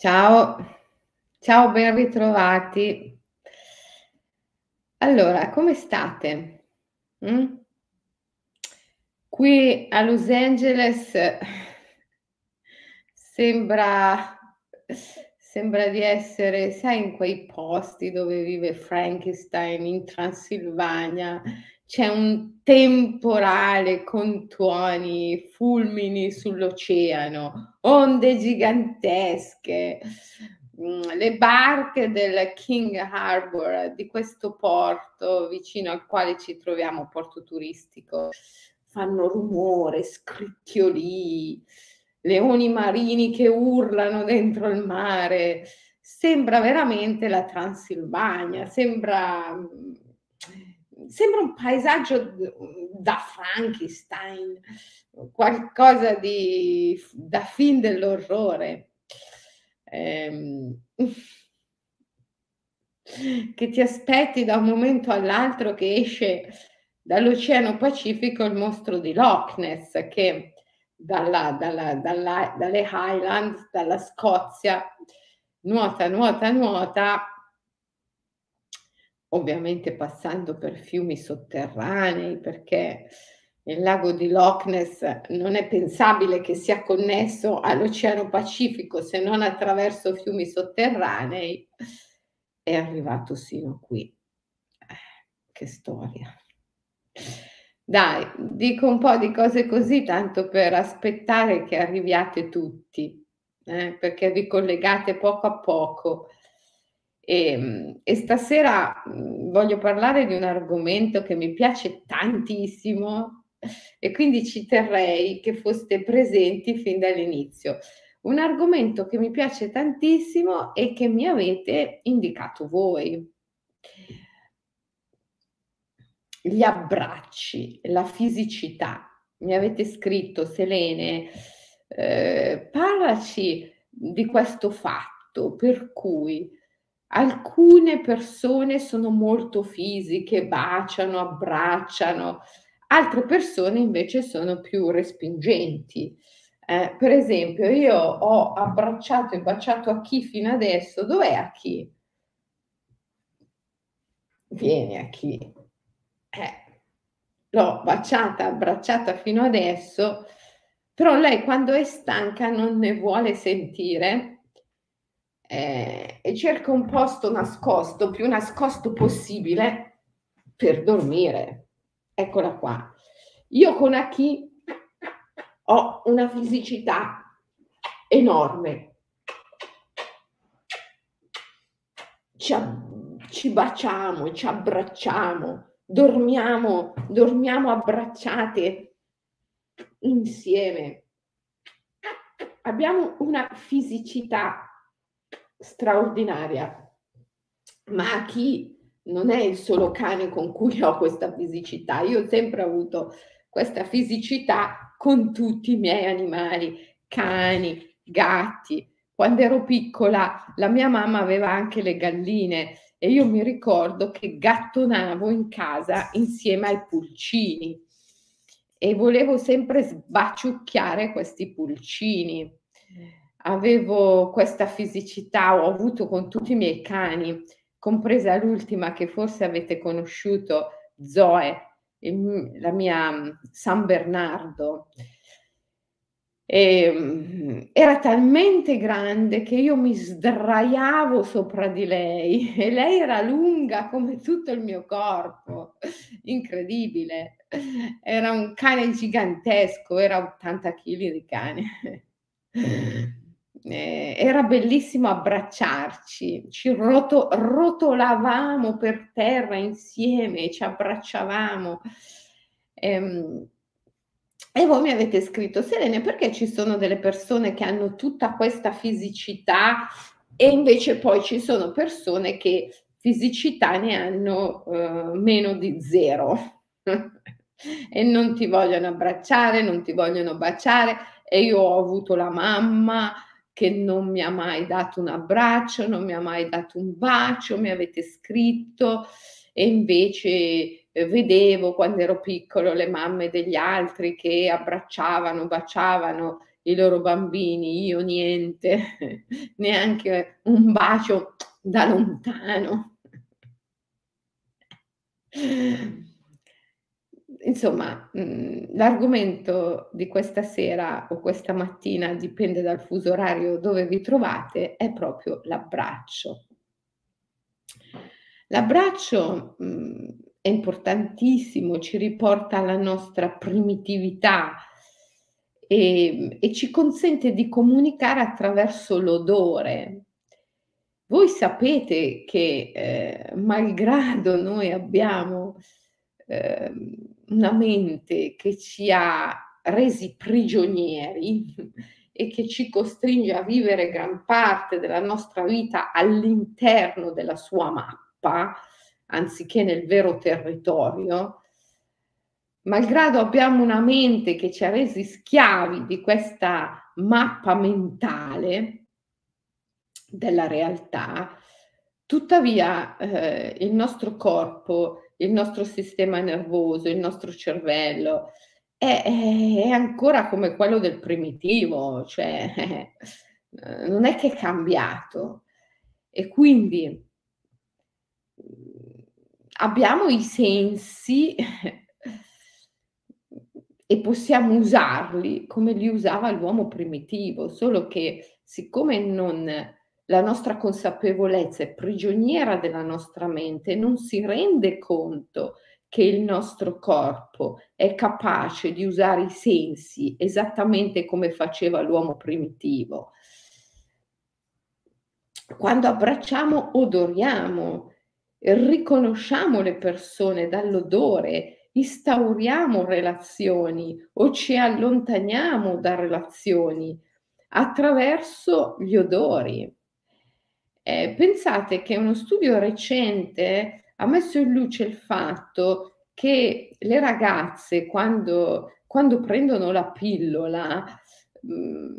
Ciao, ciao, ben ritrovati. Allora, come state? Mh? Qui a Los Angeles sembra sembra di essere, sai, in quei posti dove vive Frankenstein in Transilvania. C'è un temporale con tuoni, fulmini sull'oceano, onde gigantesche. Mhmm, le barche del King Harbor, di questo porto vicino al quale ci troviamo, porto turistico, fanno rumore, scricchiolii, leoni marini che urlano dentro il mare. Sembra veramente la Transilvania, sembra mhmm, sembra un paesaggio da Frankenstein, qualcosa di da film dell'orrore. Ehm, che ti aspetti da un momento all'altro che esce dall'Oceano Pacifico il mostro di Loch Ness che dalla dalla dalla dalle Highlands, dalla Scozia, nuota, nuota, nuota ovviamente passando per fiumi sotterranei, perché il lago di Loch Ness non è pensabile che sia connesso all'Oceano Pacifico se non attraverso fiumi sotterranei, è arrivato sino qui. Eh, che storia. Dai, dico un po' di cose così tanto per aspettare che arriviate tutti, eh, perché vi collegate poco a poco. Ehm, e stasera, voglio parlare di un argomento che mi piace tantissimo e quindi ci terrei che foste presenti fin dall'inizio. Un argomento che mi piace tantissimo e che mi avete indicato voi. Gli abbracci, la fisicità. Mi avete scritto: "Selene, ehm, parlaci di questo fatto per cui alcune persone sono molto fisiche, baciano, abbracciano, altre persone invece sono più respingenti". Eh, per esempio io ho abbracciato e baciato Achille fino adesso. Dov'è Achille? Vieni Achille. Eh, l'ho baciata, abbracciata fino adesso, però lei quando è stanca non ne vuole sentire, ehm, e cerca un posto nascosto, più nascosto possibile, per dormire. Eccola qua. Io con Achille ho una fisicità enorme. Ci ab ci baciamo, ci abbracciamo, dormiamo dormiamo abbracciate insieme. Abbiamo una fisicità straordinaria. Ma Achille non è il solo cane con cui ho questa fisicità. Io ho sempre avuto questa fisicità con tutti i miei animali, cani, gatti. Quando ero piccola la mia mamma aveva anche le galline e io mi ricordo che gattonavo in casa insieme ai pulcini e volevo sempre sbaciucchiare questi pulcini. Avevo questa fisicità, ho avuto con tutti i miei cani, compresa l'ultima che forse avete conosciuto, Zoe, il la mia San Bernardo. Ehm, era talmente grande che io mi sdraiavo sopra di lei e lei era lunga come tutto il mio corpo, incredibile. Era un cane gigantesco, era 80 chili di cane. Ehm, era bellissimo abbracciarci, ci roto rotolavamo per terra insieme, ci abbracciavamo. Ehm e voi mi avete scritto: "Selene, perché ci sono delle persone che hanno tutta questa fisicità e invece poi ci sono persone che fisicità ne hanno, uhm, meno di 0 e non ti vogliono abbracciare, non ti vogliono baciare e io ho avuto la mamma che non mi ha mai dato un abbraccio, non mi ha mai dato un bacio", mi avete scritto, e invece vedevo quando ero piccolo le mamme degli altri che abbracciavano, baciavano i loro bambini, io niente, neanche un bacio da lontano. Insomma, mhmm, l'argomento di questa sera o questa mattina, dipende dal fuso orario dove vi trovate, è proprio l'abbraccio. L'abbraccio, mhmm, è importantissimo, ci riporta alla nostra primitività, ehm, e ci consente di comunicare attraverso l'odore. Voi sapete che, ehm, malgrado noi abbiamo, ehm, una mente che ci ha resi prigionieri e che ci costringe a vivere gran parte della nostra vita all'interno della sua mappa, anziché nel vero territorio, malgrado abbiamo una mente che ci ha resi schiavi di questa mappa mentale della realtà, tuttavia eh, il nostro corpo, il nostro sistema nervoso, il nostro cervello è, è ancora come quello del primitivo, cioè non è che è cambiato. E quindi abbiamo i sensi e possiamo usarli come li usava l'uomo primitivo, solo che siccome non, la nostra consapevolezza è prigioniera della nostra mente, non si rende conto che il nostro corpo è capace di usare i sensi esattamente come faceva l'uomo primitivo. Quando abbracciamo odoriamo, riconosciamo le persone dall'odore, instauriamo relazioni o ci allontaniamo da relazioni attraverso gli odori. Eh, pensate che uno studio recente ha messo in luce il fatto che le ragazze quando, quando prendono la pillola mh, mm,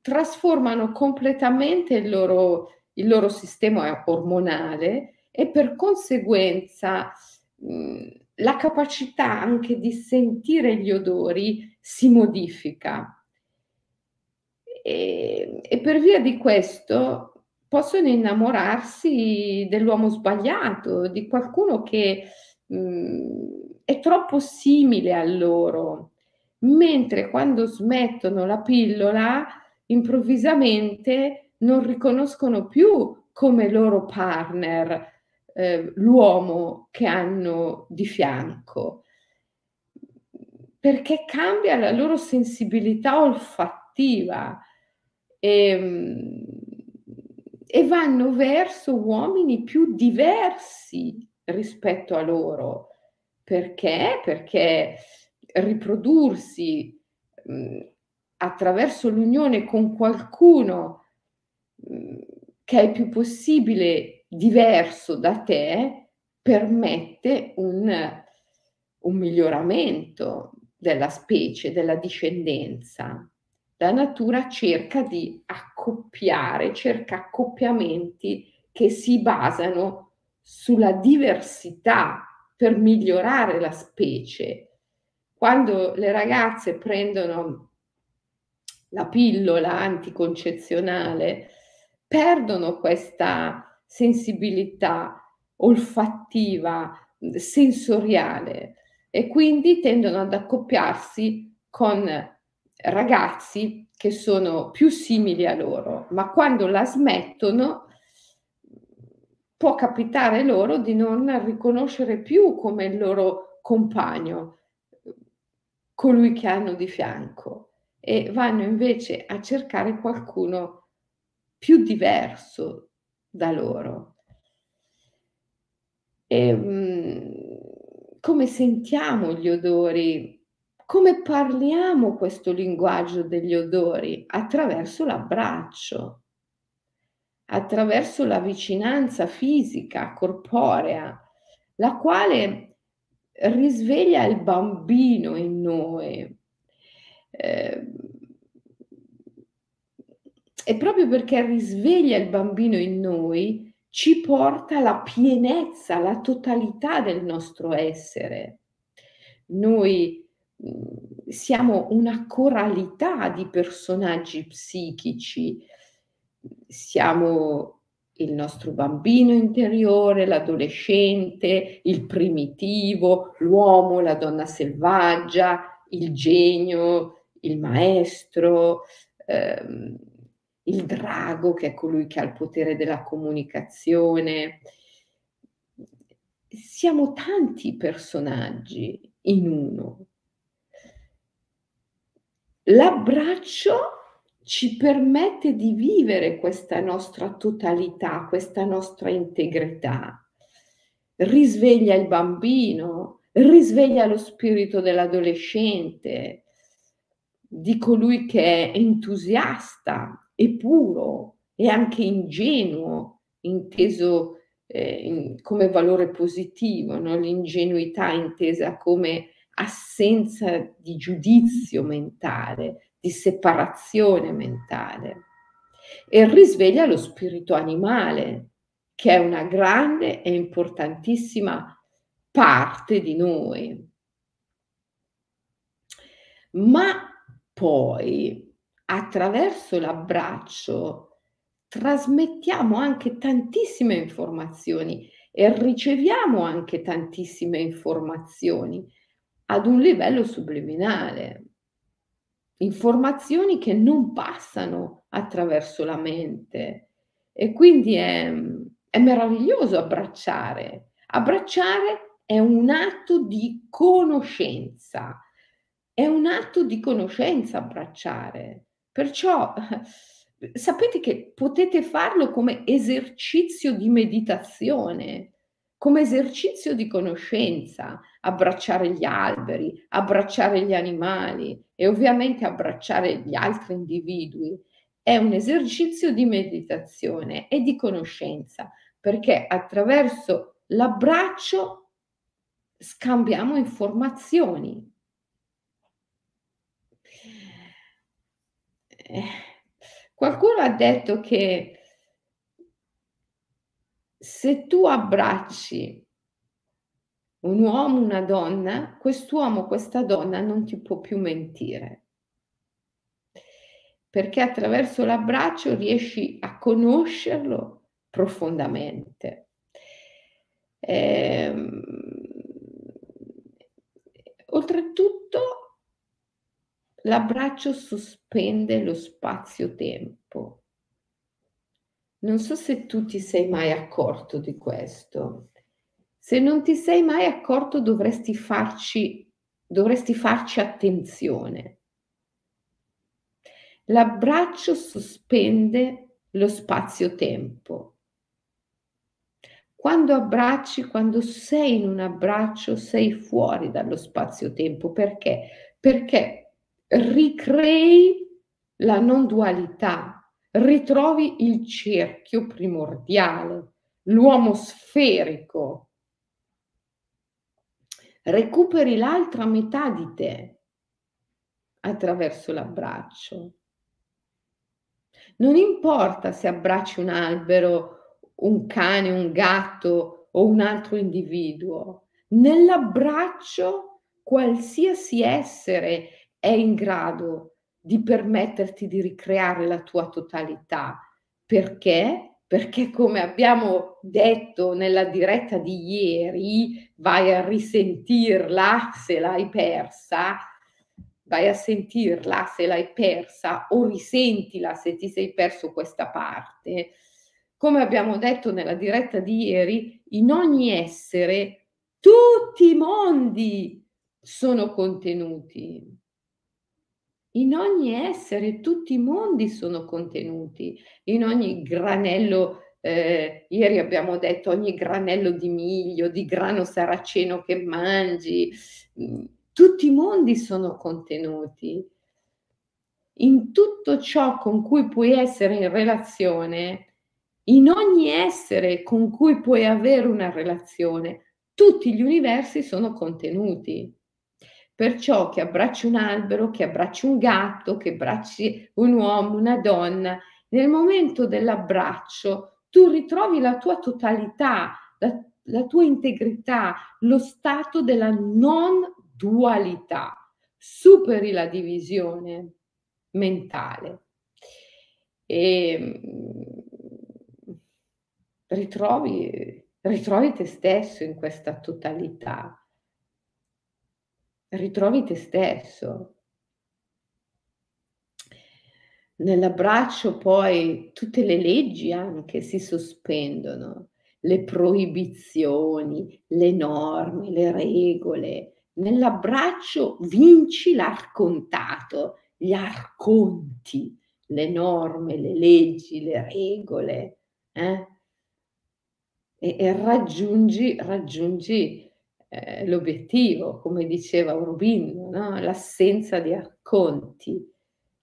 trasformano completamente il loro, il loro sistema ormonale e per conseguenza mh, la capacità anche di sentire gli odori si modifica. E, e per via di questo possono innamorarsi dell'uomo sbagliato, di qualcuno che mh, è troppo simile a loro, mentre quando smettono la pillola improvvisamente non riconoscono più come loro partner eh, l'uomo che hanno di fianco, perché cambia la loro sensibilità olfattiva. E, ehm, e vanno verso uomini più diversi rispetto a loro. Perché? Perché riprodursi mh, attraverso l'unione con qualcuno mh, che è più possibile diverso da te permette un, un miglioramento della specie, della discendenza. La natura cerca di accoppiare, cerca accoppiamenti che si basano sulla diversità per migliorare la specie. Quando le ragazze prendono la pillola anticoncezionale, perdono questa sensibilità olfattiva, sensoriale e quindi tendono ad accoppiarsi con ragazzi che sono più simili a loro, ma quando la smettono può capitare loro di non riconoscere più come il loro compagno colui che hanno di fianco e vanno invece a cercare qualcuno più diverso da loro. E, um, come sentiamo gli odori? Come parliamo questo linguaggio degli odori? Attraverso l'abbraccio, attraverso la vicinanza fisica, corporea, la quale risveglia il bambino in noi. Eh, e proprio perché risveglia il bambino in noi, ci porta alla pienezza, alla totalità del nostro essere. Noi siamo una coralità di personaggi psichici, siamo il nostro bambino interiore, l'adolescente, il primitivo, l'uomo, la donna selvaggia, il genio, il maestro, ehm, il drago che è colui che ha il potere della comunicazione. Siamo tanti personaggi in uno. L'abbraccio ci permette di vivere questa nostra totalità, questa nostra integrità. Risveglia il bambino, risveglia lo spirito dell'adolescente, di colui che è entusiasta e puro e anche ingenuo, inteso eh, in, come valore positivo, no? l'ingenuità intesa come assenza di giudizio mentale, di separazione mentale e risveglia lo spirito animale, che è una grande e importantissima parte di noi. Ma poi, attraverso l'abbraccio, trasmettiamo anche tantissime informazioni e riceviamo anche tantissime informazioni ad un livello subliminale informazioni che non passano attraverso la mente e quindi è, è meraviglioso abbracciare. Abbracciare è un atto di conoscenza, è un atto di conoscenza abbracciare. Perciò sapete che potete farlo come esercizio di meditazione come esercizio di conoscenza, abbracciare gli alberi, abbracciare gli animali e ovviamente abbracciare gli altri individui. È un esercizio di meditazione e di conoscenza, perché attraverso l'abbraccio scambiamo informazioni. Eh, qualcuno ha detto che se tu abbracci un uomo, una donna, quest'uomo, questa donna non ti può più mentire. Perché attraverso l'abbraccio riesci a conoscerlo profondamente. Ehm, oltretutto, l'abbraccio sospende lo spazio-tempo. Non so se tu ti sei mai accorto di questo. Se non ti sei mai accorto dovresti farci, dovresti farci attenzione. L'abbraccio sospende lo spazio-tempo. Quando abbracci, quando sei in un abbraccio, sei fuori dallo spazio-tempo. Perché? Perché ricrei la non dualità, ritrovi il cerchio primordiale, l'uomo sferico. Recuperi l'altra metà di te attraverso l'abbraccio. Non importa se abbracci un albero, un cane, un gatto o un altro individuo, nell'abbraccio qualsiasi essere è in grado di permetterti di ricreare la tua totalità. Perché? Perché come abbiamo detto nella diretta di ieri, vai a risentirla se l'hai persa, vai a sentirla se l'hai persa o risentila se ti sei perso questa parte. Come abbiamo detto nella diretta di ieri, in ogni essere tutti i mondi sono contenuti in ogni essere, tutti i mondi sono contenuti, in ogni granello, eh, ieri abbiamo detto ogni granello di miglio, di grano saraceno che mangi, mm, tutti i mondi sono contenuti. In tutto ciò con cui puoi essere in relazione, in ogni essere con cui puoi avere una relazione, tutti gli universi sono contenuti. Perciò che abbracci un albero, che abbracci un gatto, che abbracci un uomo, una donna, nel momento dell'abbraccio tu ritrovi la tua totalità, la, la tua integrità, lo stato della non dualità. superi la divisione mentale e mm, ritrovi, ritrovi te stesso in questa totalità, ritrovi te stesso. Nell'abbraccio poi tutte le leggi anche si sospendono, le proibizioni, le norme, le regole. Nell'abbraccio vinci l'arcontato, gli arconti, le norme, le leggi, le regole. Eh? E, e, raggiungi, raggiungi eh, l'obiettivo, come diceva Rubin, no? l'assenza di arconti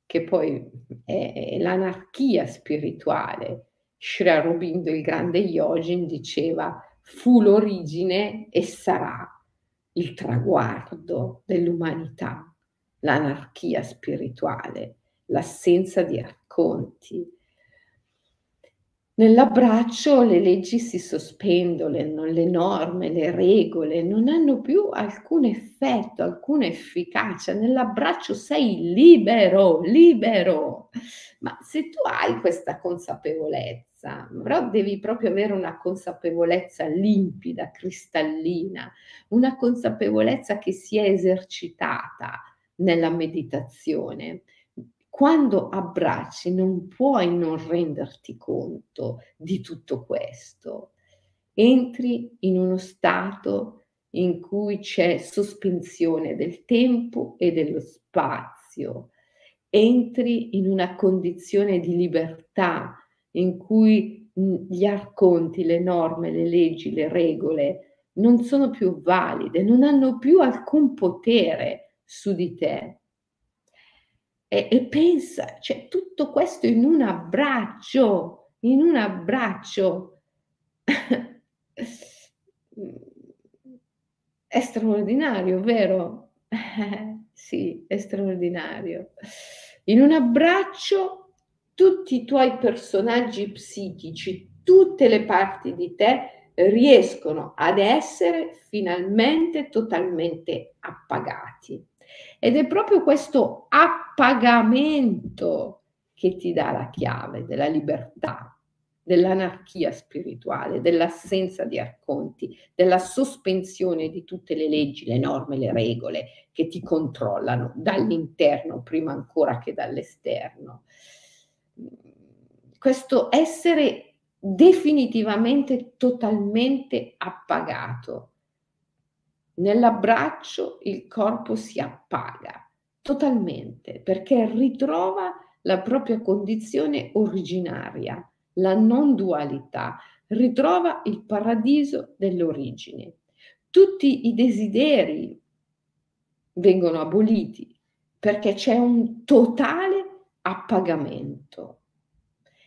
che poi è, è l'anarchia spirituale. Sri Aurobindo, il grande yogin, diceva fu l'origine e sarà il traguardo dell'umanità, l'anarchia spirituale, l'assenza di racconti, Nell'abbraccio le leggi si sospendono, le norme, le regole non hanno più alcun effetto, alcuna efficacia. Nell'abbraccio sei libero, libero. Ma se tu hai questa consapevolezza, però devi proprio avere una consapevolezza limpida, cristallina, una consapevolezza che si è esercitata nella meditazione quando abbracci non puoi non renderti conto di tutto questo. Entri in uno stato in cui c'è sospensione del tempo e dello spazio. Entri in una condizione di libertà in cui gli arconti, le norme, le leggi, le regole non sono più valide, non hanno più alcun potere su di te e, e pensa, c'è tutto questo in un abbraccio, in un abbraccio. è straordinario, vero? sì, è straordinario. In un abbraccio tutti i tuoi personaggi psichici, tutte le parti di te riescono ad essere finalmente totalmente appagati. Ed è proprio questo appagamento che ti dà la chiave della libertà, dell'anarchia spirituale, dell'assenza di arconti, della sospensione di tutte le leggi, le norme, le regole che ti controllano dall'interno prima ancora che dall'esterno. Questo essere definitivamente totalmente appagato Nell'abbraccio il corpo si appaga totalmente perché ritrova la propria condizione originaria, la non dualità, ritrova il paradiso dell'origine. Tutti i desideri vengono aboliti perché c'è un totale appagamento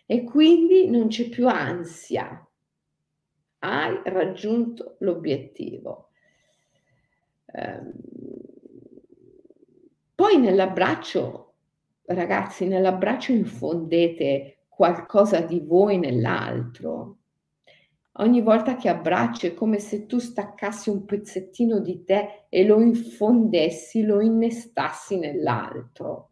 e quindi non c'è più ansia. Hai raggiunto l'obiettivo. Ehm, poi nell'abbraccio, ragazzi, nell'abbraccio infondete qualcosa di voi nell'altro. Ogni volta che abbracci è come se tu staccassi un pezzettino di te e lo infondessi, lo innestassi nell'altro.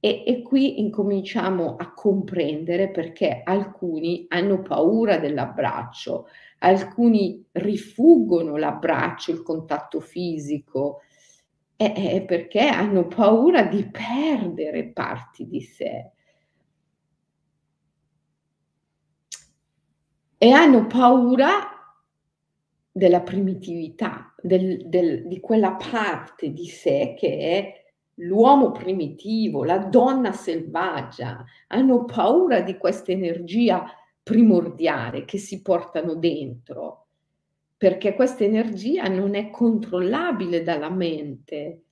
E, e, qui incominciamo a comprendere perché alcuni hanno paura dell'abbraccio, alcuni rifuggono l'abbraccio, il contatto fisico, è, perché hanno paura di perdere parti di sé. E hanno paura della primitività, del, del, di quella parte di sé che è l'uomo primitivo, la donna selvaggia, hanno paura di questa energia primordiale che si portano dentro, perché questa energia non è controllabile dalla mente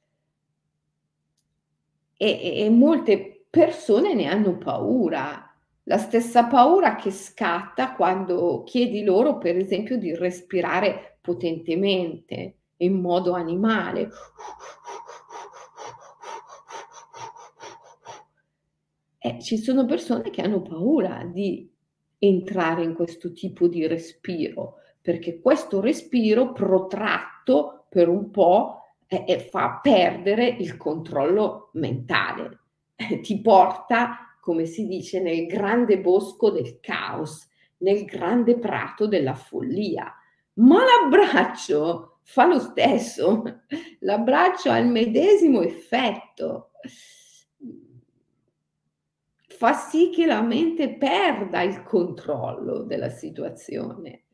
e, e molte persone ne hanno paura. La stessa paura che scatta quando chiedi loro, per esempio, di respirare potentemente in modo animale. Eh, ci sono persone che hanno paura di entrare in questo tipo di respiro, perché questo respiro protratto per un po' e, e fa perdere il controllo mentale, ti porta, come si dice, nel grande bosco del caos, nel grande prato della follia. Ma l'abbraccio fa lo stesso, l'abbraccio ha il medesimo effetto, fa sì che la mente perda il controllo della situazione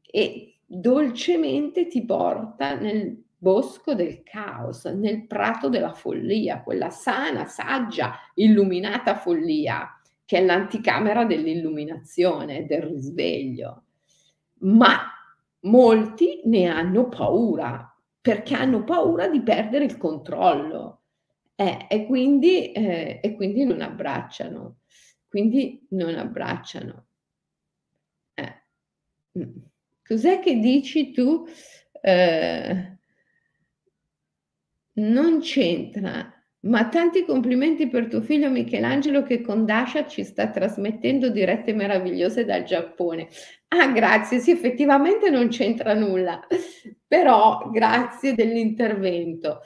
e dolcemente ti porta nel bosco del caos, nel prato della follia, quella sana, saggia, illuminata follia che è l'anticamera dell'illuminazione, del risveglio. Ma molti ne hanno paura perché hanno paura di perdere il controllo eh, e, quindi, eh, e quindi non abbracciano. Quindi non abbracciano. Eh. Mm. Cos'è che dici tu? Eh, non c'entra ma tanti complimenti per tuo figlio Michelangelo che con Dasha ci sta trasmettendo dirette meravigliose dal Giappone. Ah, grazie, sì, effettivamente non c'entra nulla, però grazie dell'intervento.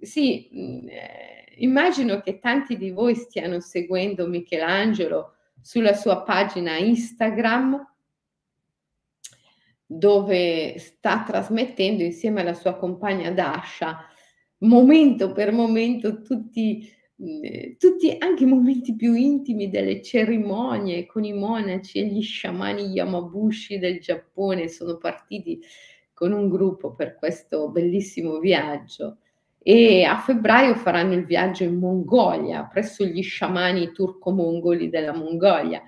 Sì, eh, immagino che tanti di voi stiano seguendo Michelangelo sulla sua pagina Instagram dove sta trasmettendo insieme alla sua compagna Dasha momento per momento tutti, mhmm, tutti anche i momenti più intimi delle cerimonie con i monaci e gli sciamani Yamabushi del Giappone sono partiti con un gruppo per questo bellissimo viaggio e a febbraio faranno il viaggio in Mongolia presso gli sciamani turco-mongoli della Mongolia.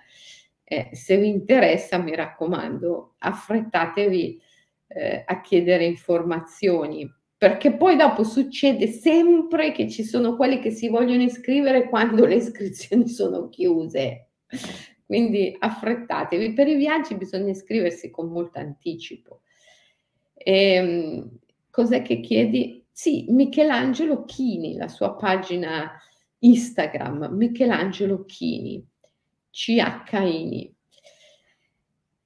Eh, se vi interessa, mi raccomando, affrettatevi eh, a chiedere informazioni perché poi dopo succede sempre che ci sono quelli che si vogliono iscrivere quando le iscrizioni sono chiuse. Quindi affrettatevi. Per i viaggi bisogna iscriversi con molto anticipo. E, ehm, cos'è che chiedi? Sì, Michelangelo Chini, la sua pagina Instagram, Michelangelo Chini, CHINI.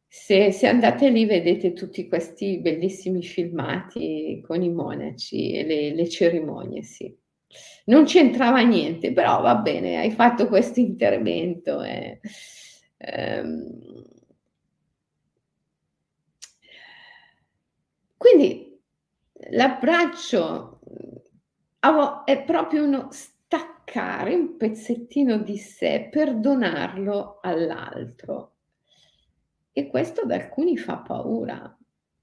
Se, se, andate lì vedete tutti questi bellissimi filmati con i monaci e le, le cerimonie, sì. Non c'entrava niente, però va bene, hai fatto questo intervento. Eh. Ehm. Quindi l'abbraccio è proprio uno staccare un pezzettino di sé per donarlo all'altro e questo ad alcuni fa paura,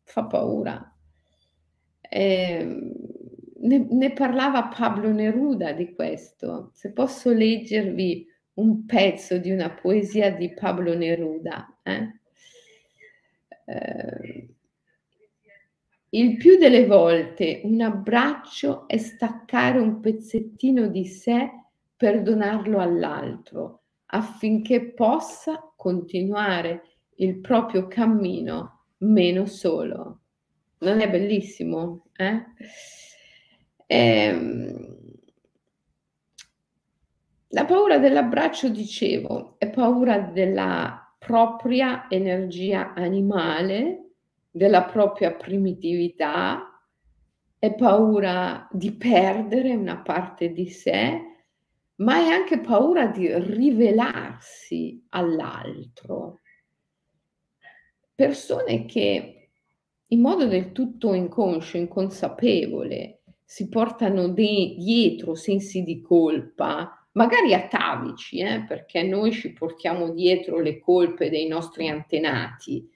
fa paura. Eh, ne, ne, parlava Pablo Neruda di questo. Se posso leggervi un pezzo di una poesia di Pablo Neruda. Eh? Eh, il più delle volte un abbraccio è staccare un pezzettino di sé per donarlo all'altro affinché possa continuare il proprio cammino meno solo. Non è bellissimo? Eh? Ehm, la paura dell'abbraccio, dicevo, è paura della propria energia animale, della propria primitività, è paura di perdere una parte di sé, ma è anche paura di rivelarsi all'altro. Persone che in modo del tutto inconscio, inconsapevole, si portano de- dietro sensi di colpa, magari atavici, eh, perché noi ci portiamo dietro le colpe dei nostri antenati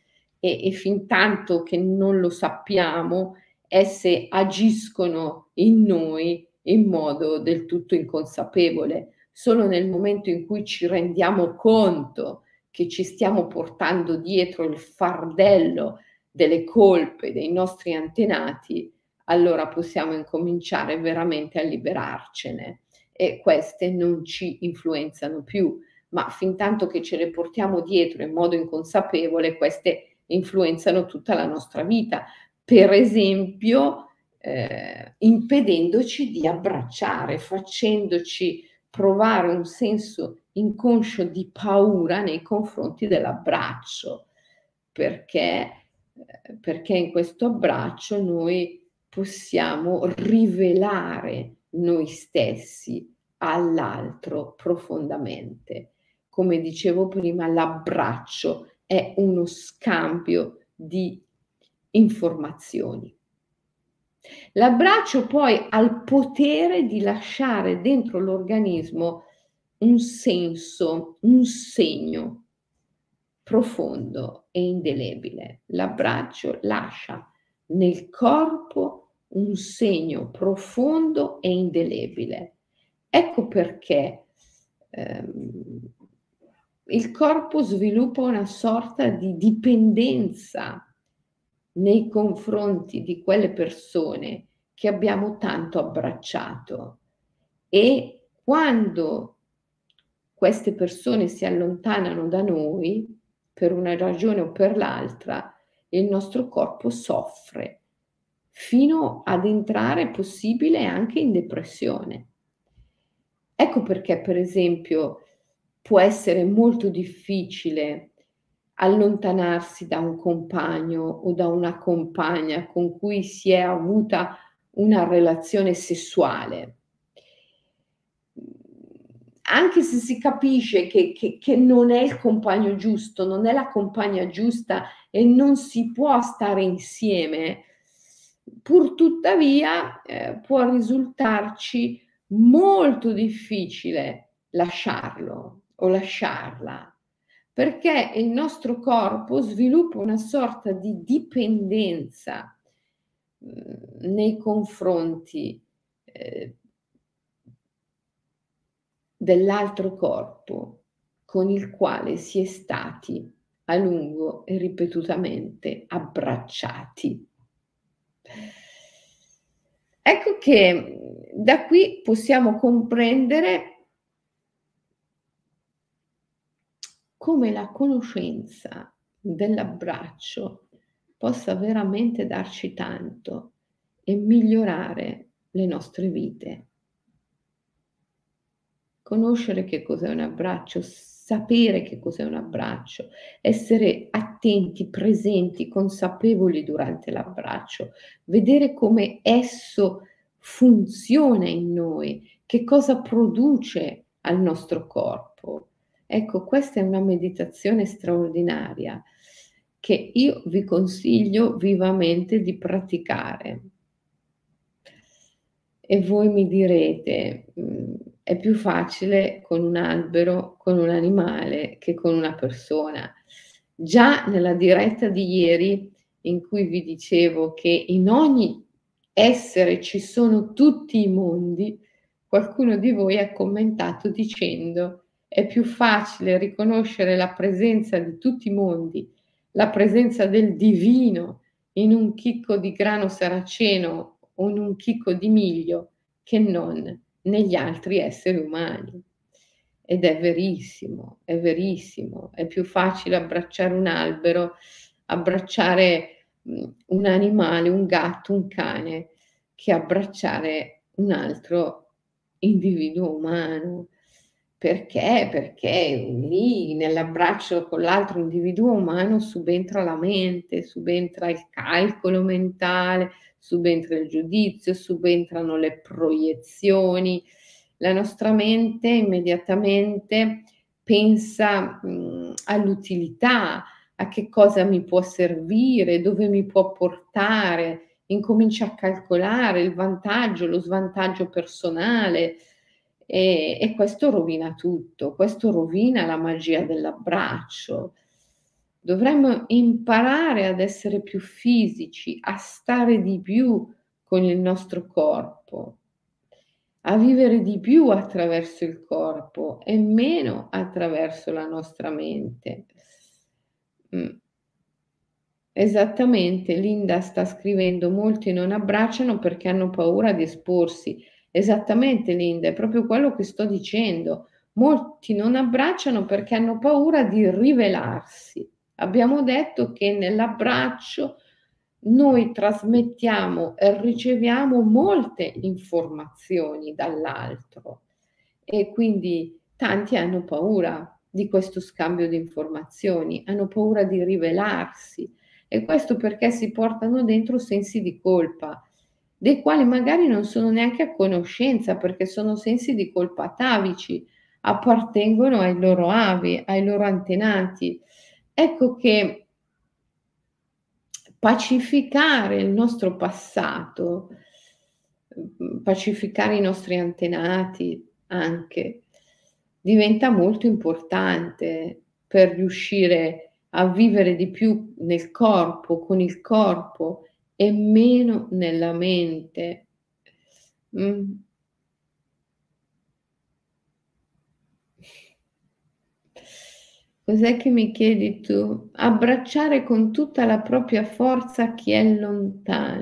e, e fin tanto che non lo sappiamo, esse agiscono in noi in modo del tutto inconsapevole. Solo nel momento in cui ci rendiamo conto che ci stiamo portando dietro il fardello delle colpe dei nostri antenati, allora possiamo incominciare veramente a liberarcene e queste non ci influenzano più, ma fin tanto che ce le portiamo dietro in modo inconsapevole, queste influenzano tutta la nostra vita. Per esempio, eh, impedendoci di abbracciare, facendoci provare un senso inconscio di paura nei confronti dell'abbraccio, perché, eh, perché in questo abbraccio noi possiamo rivelare noi stessi all'altro profondamente. Come dicevo prima, l'abbraccio è uno scambio di informazioni. L'abbraccio poi ha il potere di lasciare dentro l'organismo un senso, un segno profondo e indelebile. L'abbraccio lascia nel corpo un segno profondo e indelebile. Ecco perché ehm, il corpo sviluppa una sorta di dipendenza nei confronti di quelle persone che abbiamo tanto abbracciato e quando queste persone si allontanano da noi per una ragione o per l'altra, il nostro corpo soffre fino ad entrare possibile anche in depressione. Ecco perché, per esempio, può essere molto difficile allontanarsi da un compagno o da una compagna con cui si è avuta una relazione sessuale. Anche se si capisce che, che, che, non è il compagno giusto, non è la compagna giusta e non si può stare insieme, pur tuttavia eh, può risultarci molto difficile lasciarlo o lasciarla perché il nostro corpo sviluppa una sorta di dipendenza mhmm, nei confronti eh, dell'altro corpo con il quale si è stati a lungo e ripetutamente abbracciati. Ecco che da qui possiamo comprendere come la conoscenza dell'abbraccio possa veramente darci tanto e migliorare le nostre vite. Conoscere che cos'è un abbraccio, sapere che cos'è un abbraccio, essere attenti, presenti, consapevoli durante l'abbraccio, vedere come esso funziona in noi, che cosa produce al nostro corpo Ecco, questa è una meditazione straordinaria che io vi consiglio vivamente di praticare. E voi mi direte, mm, è più facile con un albero, con un animale che con una persona. Già nella diretta di ieri in cui vi dicevo che in ogni essere ci sono tutti i mondi, qualcuno di voi ha commentato dicendo è più facile riconoscere la presenza di tutti i mondi, la presenza del divino in un chicco di grano saraceno o in un chicco di miglio che non negli altri esseri umani. Ed è verissimo, è verissimo, è più facile abbracciare un albero, abbracciare un animale, un gatto, un cane, che abbracciare un altro individuo umano. Perché? Perché lì nell'abbraccio con l'altro individuo umano subentra la mente, subentra il calcolo mentale, subentra il giudizio, subentrano le proiezioni. La nostra mente immediatamente pensa mh, all'utilità, a che cosa mi può servire, dove mi può portare, incomincia a calcolare il vantaggio, lo svantaggio personale, e, e questo rovina tutto, questo rovina la magia dell'abbraccio. Dovremmo imparare ad essere più fisici, a stare di più con il nostro corpo, a vivere di più attraverso il corpo e meno attraverso la nostra mente. Mm. Esattamente, Linda sta scrivendo, molti non abbracciano perché hanno paura di esporsi Esattamente, Linda, è proprio quello che sto dicendo. Molti non abbracciano perché hanno paura di rivelarsi. Abbiamo detto che nell'abbraccio noi trasmettiamo e riceviamo molte informazioni dall'altro e quindi tanti hanno paura di questo scambio di informazioni, hanno paura di rivelarsi e questo perché si portano dentro sensi di colpa dei quali magari non sono neanche a conoscenza perché sono sensi di colpa atavici, appartengono ai loro avi, ai loro antenati. Ecco che pacificare il nostro passato, pacificare i nostri antenati anche, diventa molto importante per riuscire a vivere di più nel corpo, con il corpo e meno nella mente. Mm. Cos'è che mi chiedi tu? Abbracciare con tutta la propria forza chi è lontano.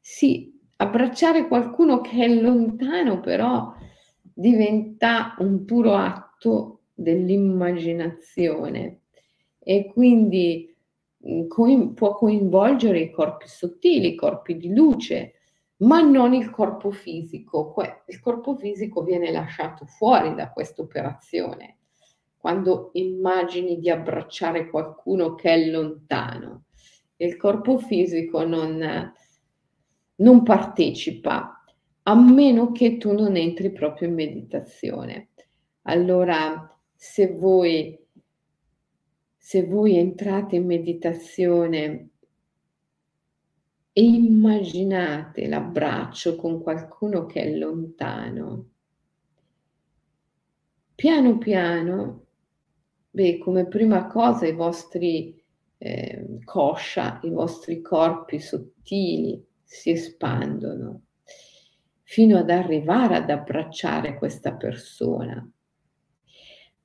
Sì, abbracciare qualcuno che è lontano però diventa un puro atto dell'immaginazione e quindi mm, può coinvolgere i corpi sottili, i corpi di luce, ma non il corpo fisico. Il corpo fisico viene lasciato fuori da questa operazione quando immagini di abbracciare qualcuno che è lontano. Il corpo fisico non, non partecipa a meno che tu non entri proprio in meditazione. Allora, se voi, se voi entrate in meditazione e immaginate l'abbraccio con qualcuno che è lontano, piano piano, beh, come prima cosa i vostri eh, coscia, i vostri corpi sottili si espandono fino ad arrivare ad abbracciare questa persona.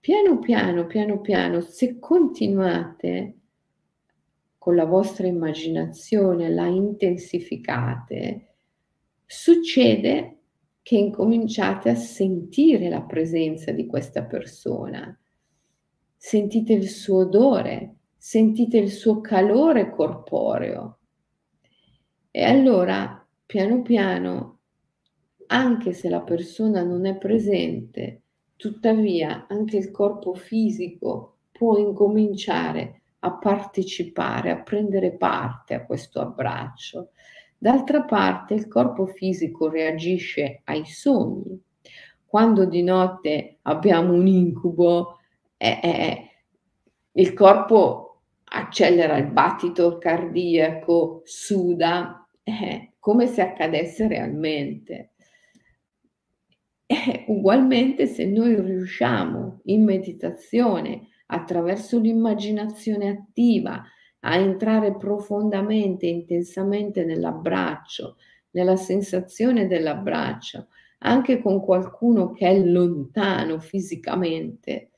Piano piano, piano piano, se continuate con la vostra immaginazione, la intensificate, succede che incominciate a sentire la presenza di questa persona, sentite il suo odore, sentite il suo calore corporeo. E allora, piano piano, anche se la persona non è presente, tuttavia anche il corpo fisico può incominciare a partecipare, a prendere parte a questo abbraccio. D'altra parte il corpo fisico reagisce ai sogni. Quando di notte abbiamo un incubo, eh, eh, il corpo accelera il battito cardiaco, suda, eh, come se accadesse realmente. E ugualmente se noi riusciamo in meditazione attraverso l'immaginazione attiva, a entrare profondamente, intensamente nell'abbraccio, nella sensazione dell'abbraccio, anche con qualcuno che è lontano fisicamente.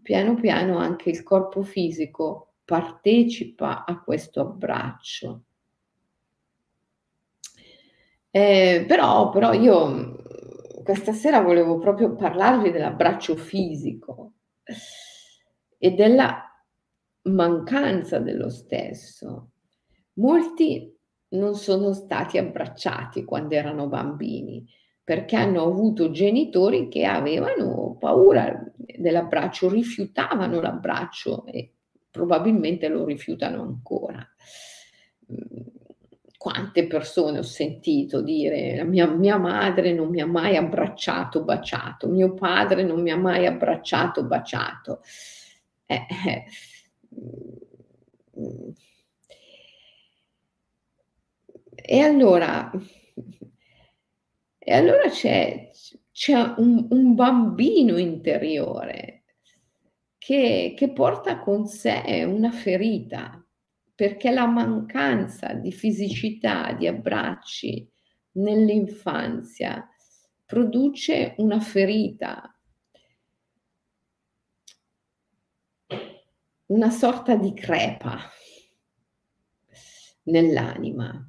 Piano piano anche il corpo fisico partecipa a questo abbraccio. Eh, però, però io questa sera volevo proprio parlarvi dell'abbraccio fisico e della mancanza dello stesso. Molti non sono stati abbracciati quando erano bambini perché hanno avuto genitori che avevano paura dell'abbraccio, rifiutavano l'abbraccio e probabilmente lo rifiutano ancora. Quante persone ho sentito dire mia, mia madre non mi ha mai abbracciato, baciato, mio padre non mi ha mai abbracciato, baciato. Eh, eh, e allora, e allora c'è, c'è un, un, bambino interiore che, che porta con sé una ferita, perché la mancanza di fisicità, di abbracci nell'infanzia produce una ferita una sorta di crepa nell'anima.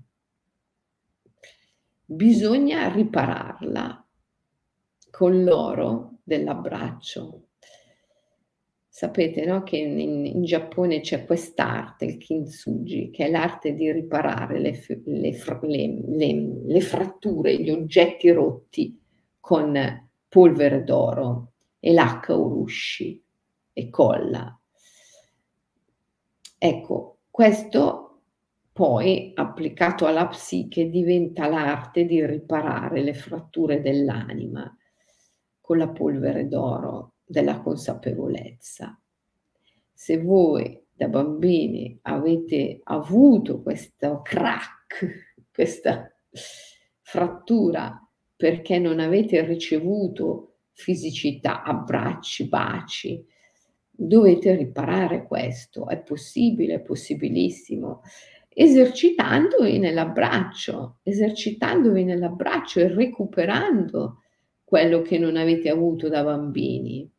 Bisogna ripararla con l'oro dell'abbraccio. Sapete no, che in, in, Giappone c'è quest'arte, il kintsugi, che è l'arte di riparare le, le, le, le fratture, gli oggetti rotti con polvere d'oro e lacca urushi e colla. Ecco, questo poi applicato alla psiche diventa l'arte di riparare le fratture dell'anima con la polvere d'oro della consapevolezza. Se voi da bambini avete avuto questo crack, questa frattura perché non avete ricevuto fisicità, abbracci, baci, dovete riparare questo, è possibile, è possibilissimo, esercitandovi nell'abbraccio, esercitandovi nell'abbraccio e recuperando quello che non avete avuto da bambini.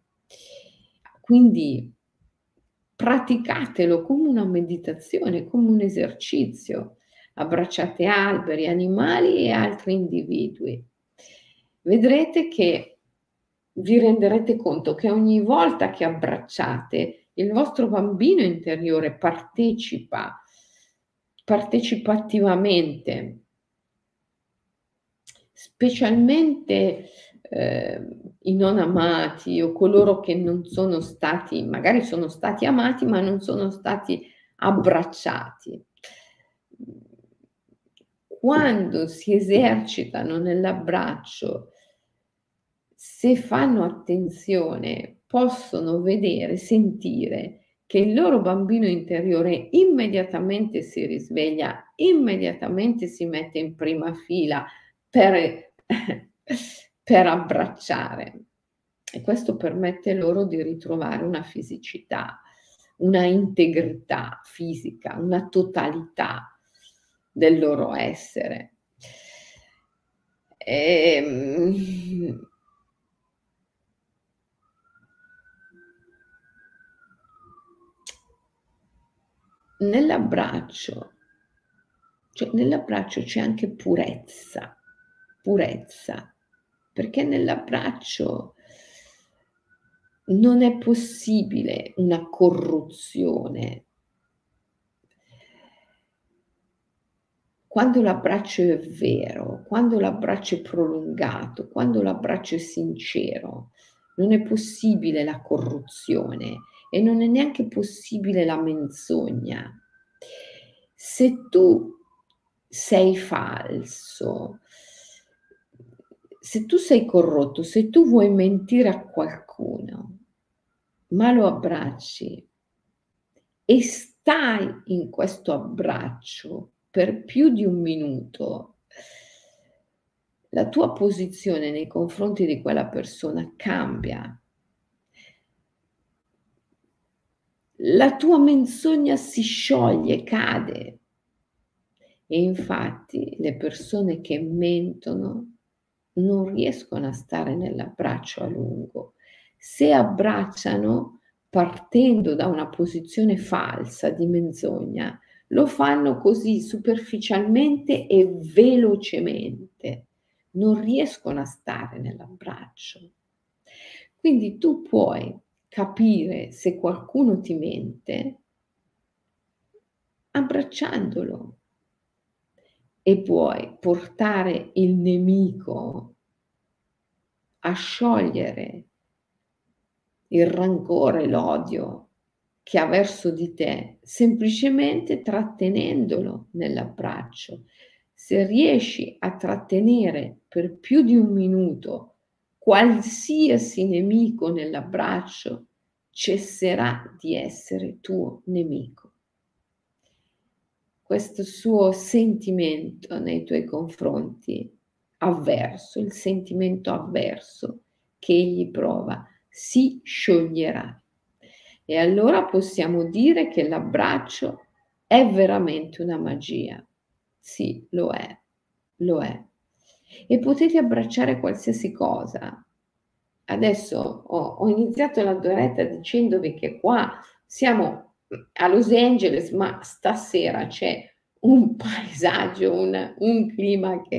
Quindi praticatelo come una meditazione, come un esercizio. Abbracciate alberi, animali e altri individui. Vedrete che vi renderete conto che ogni volta che abbracciate il vostro bambino interiore partecipa, partecipa attivamente, specialmente eh, i non amati o coloro che non sono stati, magari sono stati amati ma non sono stati abbracciati. Quando si esercitano nell'abbraccio, se fanno attenzione, possono vedere, sentire che il loro bambino interiore immediatamente si risveglia, immediatamente si mette in prima fila per per abbracciare. E questo permette loro di ritrovare una fisicità, una integrità fisica, una totalità del loro essere. E, ehm, nell'abbraccio, cioè nell'abbraccio c'è anche purezza, purezza, perché nell'abbraccio non è possibile una corruzione. Quando l'abbraccio è vero, quando l'abbraccio è prolungato, quando l'abbraccio è sincero, non è possibile la corruzione e non è neanche possibile la menzogna. Se tu sei falso, se tu sei corrotto, se tu vuoi mentire a qualcuno, ma lo abbracci e stai in questo abbraccio per più di un minuto, la tua posizione nei confronti di quella persona cambia. La tua menzogna si scioglie, cade. E infatti le persone che mentono non riescono a stare nell'abbraccio a lungo. Se abbracciano partendo da una posizione falsa di menzogna, lo fanno così superficialmente e velocemente, non riescono a stare nell'abbraccio. Quindi tu puoi capire se qualcuno ti mente abbracciandolo, e puoi portare il nemico a sciogliere il rancore, l'odio che ha verso di te, semplicemente trattenendolo nell'abbraccio. Se riesci a trattenere per più di un minuto qualsiasi nemico nell'abbraccio, cesserà di essere tuo nemico questo suo sentimento nei tuoi confronti avverso, il sentimento avverso che egli prova, si scioglierà. E allora possiamo dire che l'abbraccio è veramente una magia. Sì, lo è, lo è. E potete abbracciare qualsiasi cosa. Adesso ho, ho iniziato la doretta dicendovi che qua siamo a Los Angeles, ma stasera c'è un paesaggio, un, un, clima che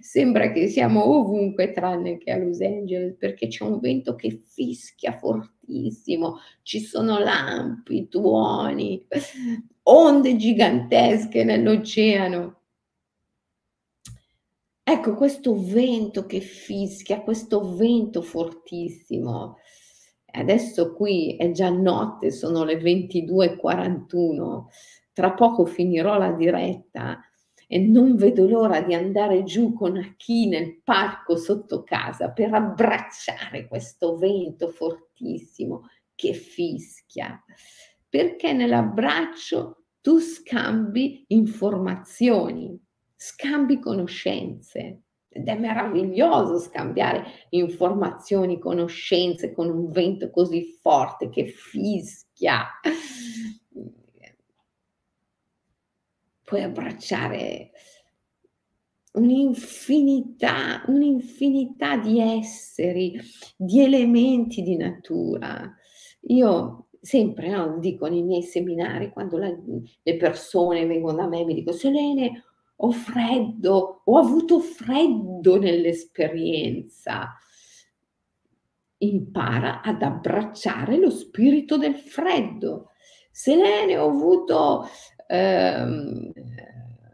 sembra che siamo ovunque tranne che a Los Angeles perché c'è un vento che fischia fortissimo, ci sono lampi, tuoni, onde gigantesche nell'oceano. Ecco questo vento che fischia, questo vento fortissimo Adesso qui è già notte, sono le 22.41, tra poco finirò la diretta e non vedo l'ora di andare giù con Aki nel parco sotto casa per abbracciare questo vento fortissimo che fischia, perché nell'abbraccio tu scambi informazioni, scambi conoscenze. Ed è meraviglioso scambiare informazioni, conoscenze con un vento così forte che fischia. Puoi abbracciare un'infinità, un'infinità di esseri, di elementi di natura. Io sempre no, dico nei miei seminari, quando la, le persone vengono da me mi dicono, Selene, ho freddo, ho avuto freddo nell'esperienza. Impara ad abbracciare lo spirito del freddo. Selene, ho avuto ehm,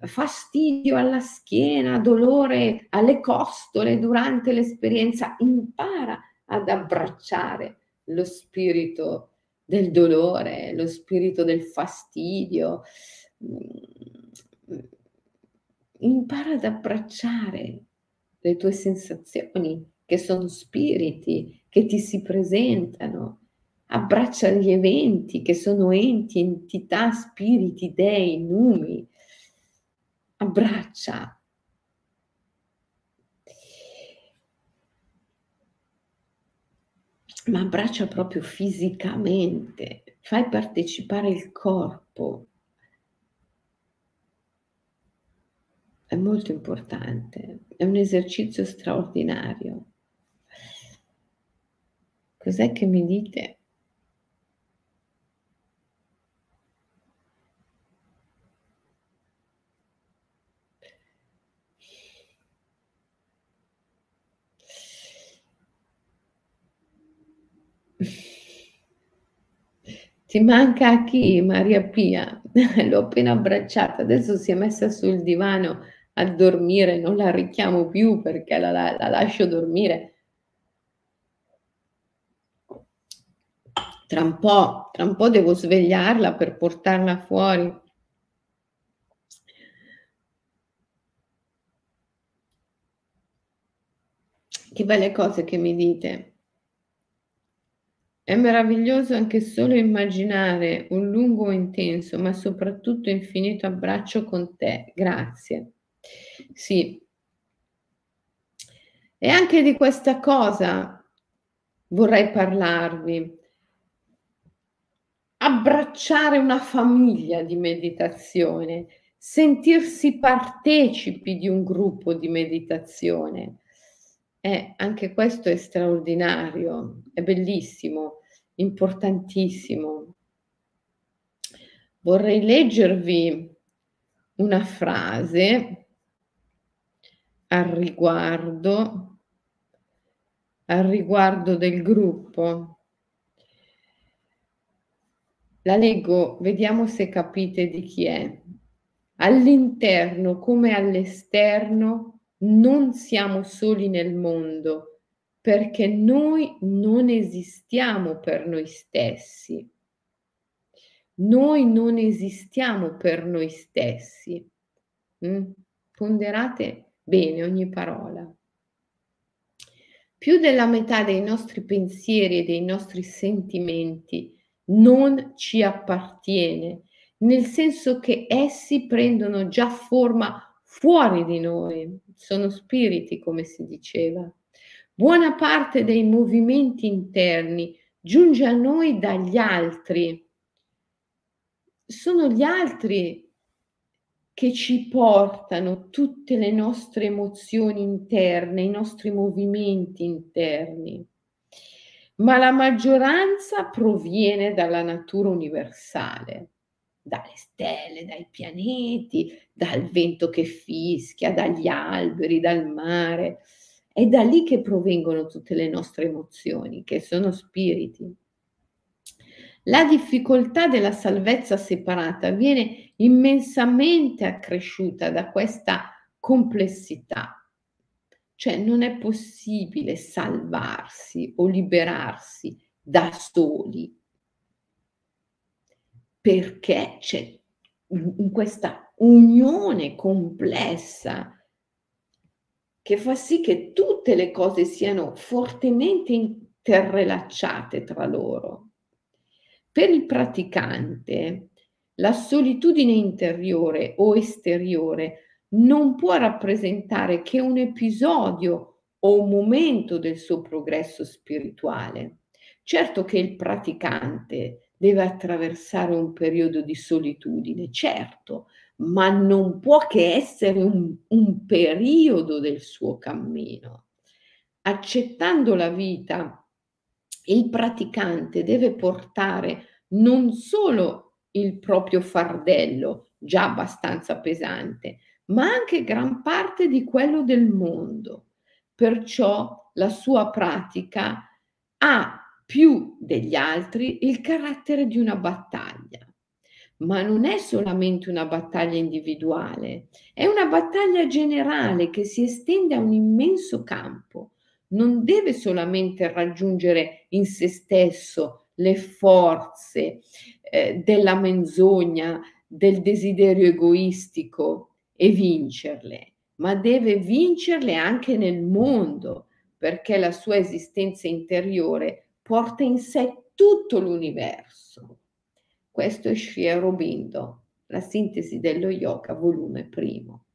fastidio alla schiena, dolore alle costole durante l'esperienza. Impara ad abbracciare lo spirito del dolore, lo spirito del fastidio impara ad abbracciare le tue sensazioni, che sono spiriti che ti si presentano. Abbraccia gli eventi che sono enti, entità, spiriti, dei, numi. Abbraccia. Ma abbraccia proprio fisicamente, fai partecipare il corpo, è molto importante, è un esercizio straordinario. Cos'è che mi dite? Ti manca chi, Maria Pia? L'ho appena abbracciata, adesso si è messa sul divano a dormire, non la richiamo più perché la, la, la lascio dormire. Tra un po', tra un po' devo svegliarla per portarla fuori. Che belle cose che mi dite. È meraviglioso anche solo immaginare un lungo intenso, ma soprattutto infinito abbraccio con te. Grazie. Sì. E anche di questa cosa vorrei parlarvi. Abbracciare una famiglia di meditazione, sentirsi partecipi di un gruppo di meditazione. Eh, anche questo è straordinario, è bellissimo, importantissimo. Vorrei leggervi una frase al riguardo, al riguardo del gruppo. La leggo, vediamo se capite di chi è. All'interno come all'esterno non siamo soli nel mondo, perché noi non esistiamo per noi stessi. Noi non esistiamo per noi stessi. Mm? Ponderate bene ogni parola. Più della metà dei nostri pensieri e dei nostri sentimenti non ci appartiene, nel senso che essi prendono già forma fuori di noi, sono spiriti come si diceva. Buona parte dei movimenti interni giunge a noi dagli altri. Sono gli altri che ci portano tutte le nostre emozioni interne, i nostri movimenti interni, ma la maggioranza proviene dalla natura universale, dalle stelle, dai pianeti, dal vento che fischia, dagli alberi, dal mare. È da lì che provengono tutte le nostre emozioni, che sono spiriti. La difficoltà della salvezza separata viene immensamente accresciuta da questa complessità. Cioè non è possibile salvarsi o liberarsi da soli perché c'è in questa unione complessa che fa sì che tutte le cose siano fortemente interrelacciate tra loro. Per il praticante, la solitudine interiore o esteriore non può rappresentare che un episodio o un momento del suo progresso spirituale. Certo che il praticante deve attraversare un periodo di solitudine, certo, ma non può che essere un, un periodo del suo cammino. Accettando la vita, il praticante deve portare non solo il proprio fardello, già abbastanza pesante, ma anche gran parte di quello del mondo. Perciò la sua pratica ha più degli altri il carattere di una battaglia. Ma non è solamente una battaglia individuale, è una battaglia generale che si estende a un immenso campo. Non deve solamente raggiungere in se stesso le forze eh, della menzogna, del desiderio egoistico, e vincerle, ma deve vincerle anche nel mondo, perché la sua esistenza interiore porta in sé tutto l'universo. Questo è Sri Aurobindo, la sintesi dello yoga, volume primo.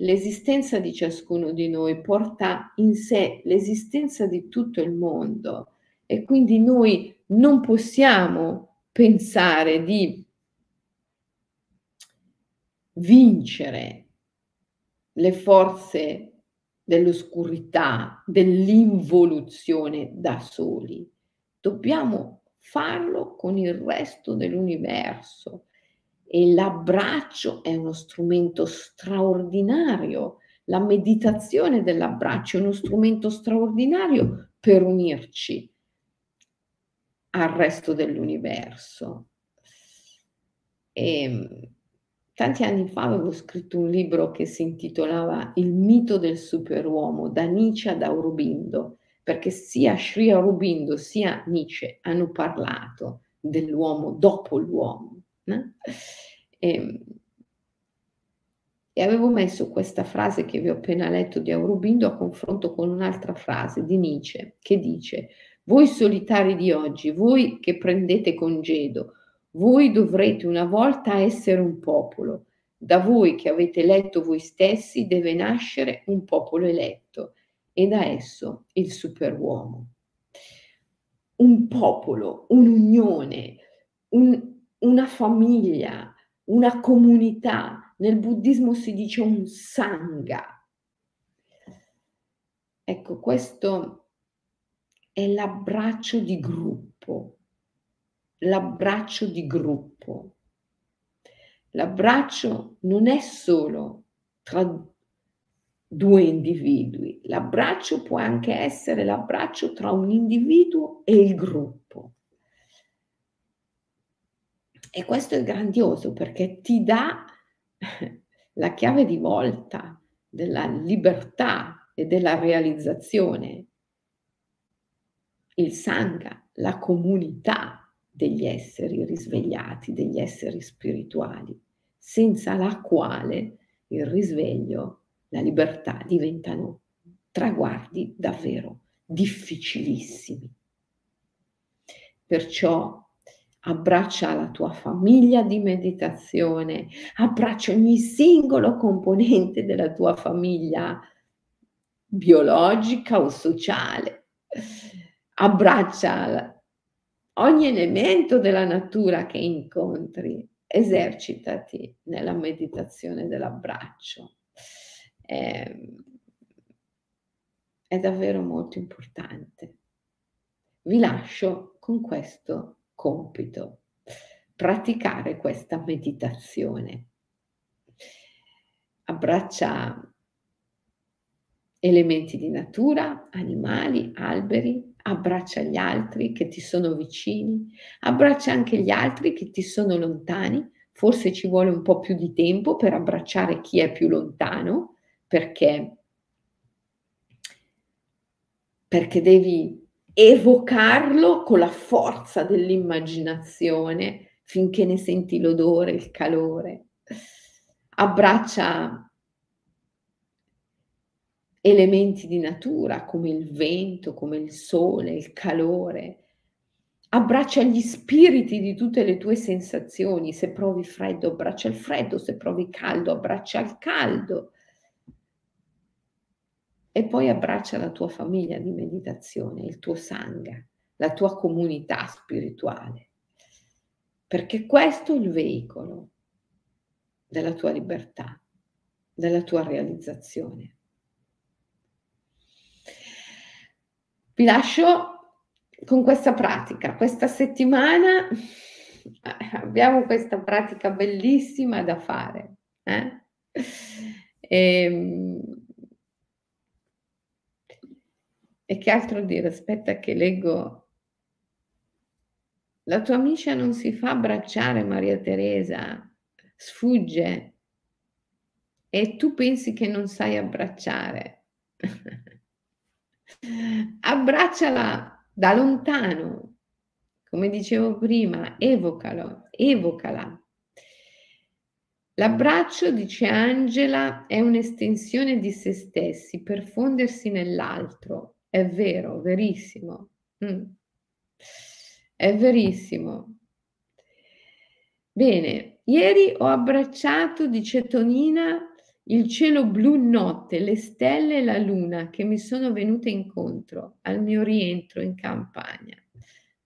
L'esistenza di ciascuno di noi porta in sé l'esistenza di tutto il mondo e quindi noi non possiamo pensare di vincere le forze dell'oscurità, dell'involuzione da soli. Dobbiamo farlo con il resto dell'universo e l'abbraccio è uno strumento straordinario. La meditazione dell'abbraccio è uno strumento straordinario per unirci al resto dell'universo. E ehm, Tanti anni fa avevo scritto un libro che si intitolava Il mito del superuomo, da Nietzsche ad Aurobindo, perché sia Sri Aurobindo sia Nietzsche hanno parlato dell'uomo dopo l'uomo. No? E, ehm, e, avevo messo questa frase che vi ho appena letto di Aurobindo a confronto con un'altra frase di Nietzsche che dice voi solitari di oggi, voi che prendete congedo, voi dovrete una volta essere un popolo. Da voi che avete eletto voi stessi deve nascere un popolo eletto e da esso il superuomo. Un popolo, un'unione, un, una famiglia, una comunità. Nel buddismo si dice un sangha. Ecco, questo è l'abbraccio di gruppo l'abbraccio di gruppo. L'abbraccio non è solo tra due individui, l'abbraccio può anche essere l'abbraccio tra un individuo e il gruppo. E questo è grandioso perché ti dà la chiave di volta della libertà e della realizzazione. Il sangha, la comunità, degli esseri risvegliati, degli esseri spirituali, senza la quale il risveglio, la libertà diventano traguardi davvero difficilissimi. Perciò abbraccia la tua famiglia di meditazione, abbraccia ogni singolo componente della tua famiglia biologica o sociale, abbraccia ogni elemento della natura che incontri, esercitati nella meditazione dell'abbraccio. È, ehm, è davvero molto importante. Vi lascio con questo compito, praticare questa meditazione. Abbraccia elementi di natura, animali, alberi, abbraccia gli altri che ti sono vicini, abbraccia anche gli altri che ti sono lontani, forse ci vuole un po' più di tempo per abbracciare chi è più lontano, perché, perché devi evocarlo con la forza dell'immaginazione finché ne senti l'odore, il calore. Abbraccia elementi di natura come il vento, come il sole, il calore. Abbraccia gli spiriti di tutte le tue sensazioni. Se provi freddo, abbraccia il freddo, se provi caldo, abbraccia il caldo. E poi abbraccia la tua famiglia di meditazione, il tuo sangha, la tua comunità spirituale. Perché questo è il veicolo della tua libertà, della tua realizzazione. Vi lascio con questa pratica. Questa settimana abbiamo questa pratica bellissima da fare. Eh? E, ehm, e che altro dire? Aspetta che leggo. La tua amica non si fa abbracciare, Maria Teresa, sfugge e tu pensi che non sai abbracciare. Abbracciala da lontano, come dicevo prima, evocalo, evocala. L'abbraccio, dice Angela, è un'estensione di se stessi per fondersi nell'altro. È vero, verissimo. Mm. È verissimo. Bene, ieri ho abbracciato, dice Tonina, il cielo blu notte, le stelle e la luna che mi sono venute incontro al mio rientro in campagna.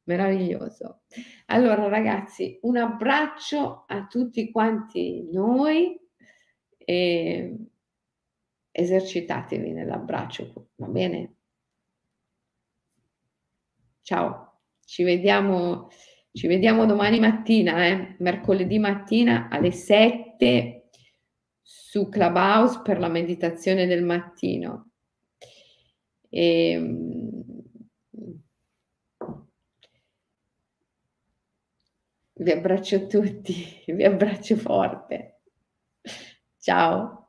Meraviglioso. Allora ragazzi, un abbraccio a tutti quanti noi e esercitatevi nell'abbraccio, va bene? Ciao, ci vediamo, ci vediamo domani mattina, eh? mercoledì mattina alle 7 su Clubhouse per la meditazione del mattino. E, ehm, vi abbraccio tutti, vi abbraccio forte. Ciao.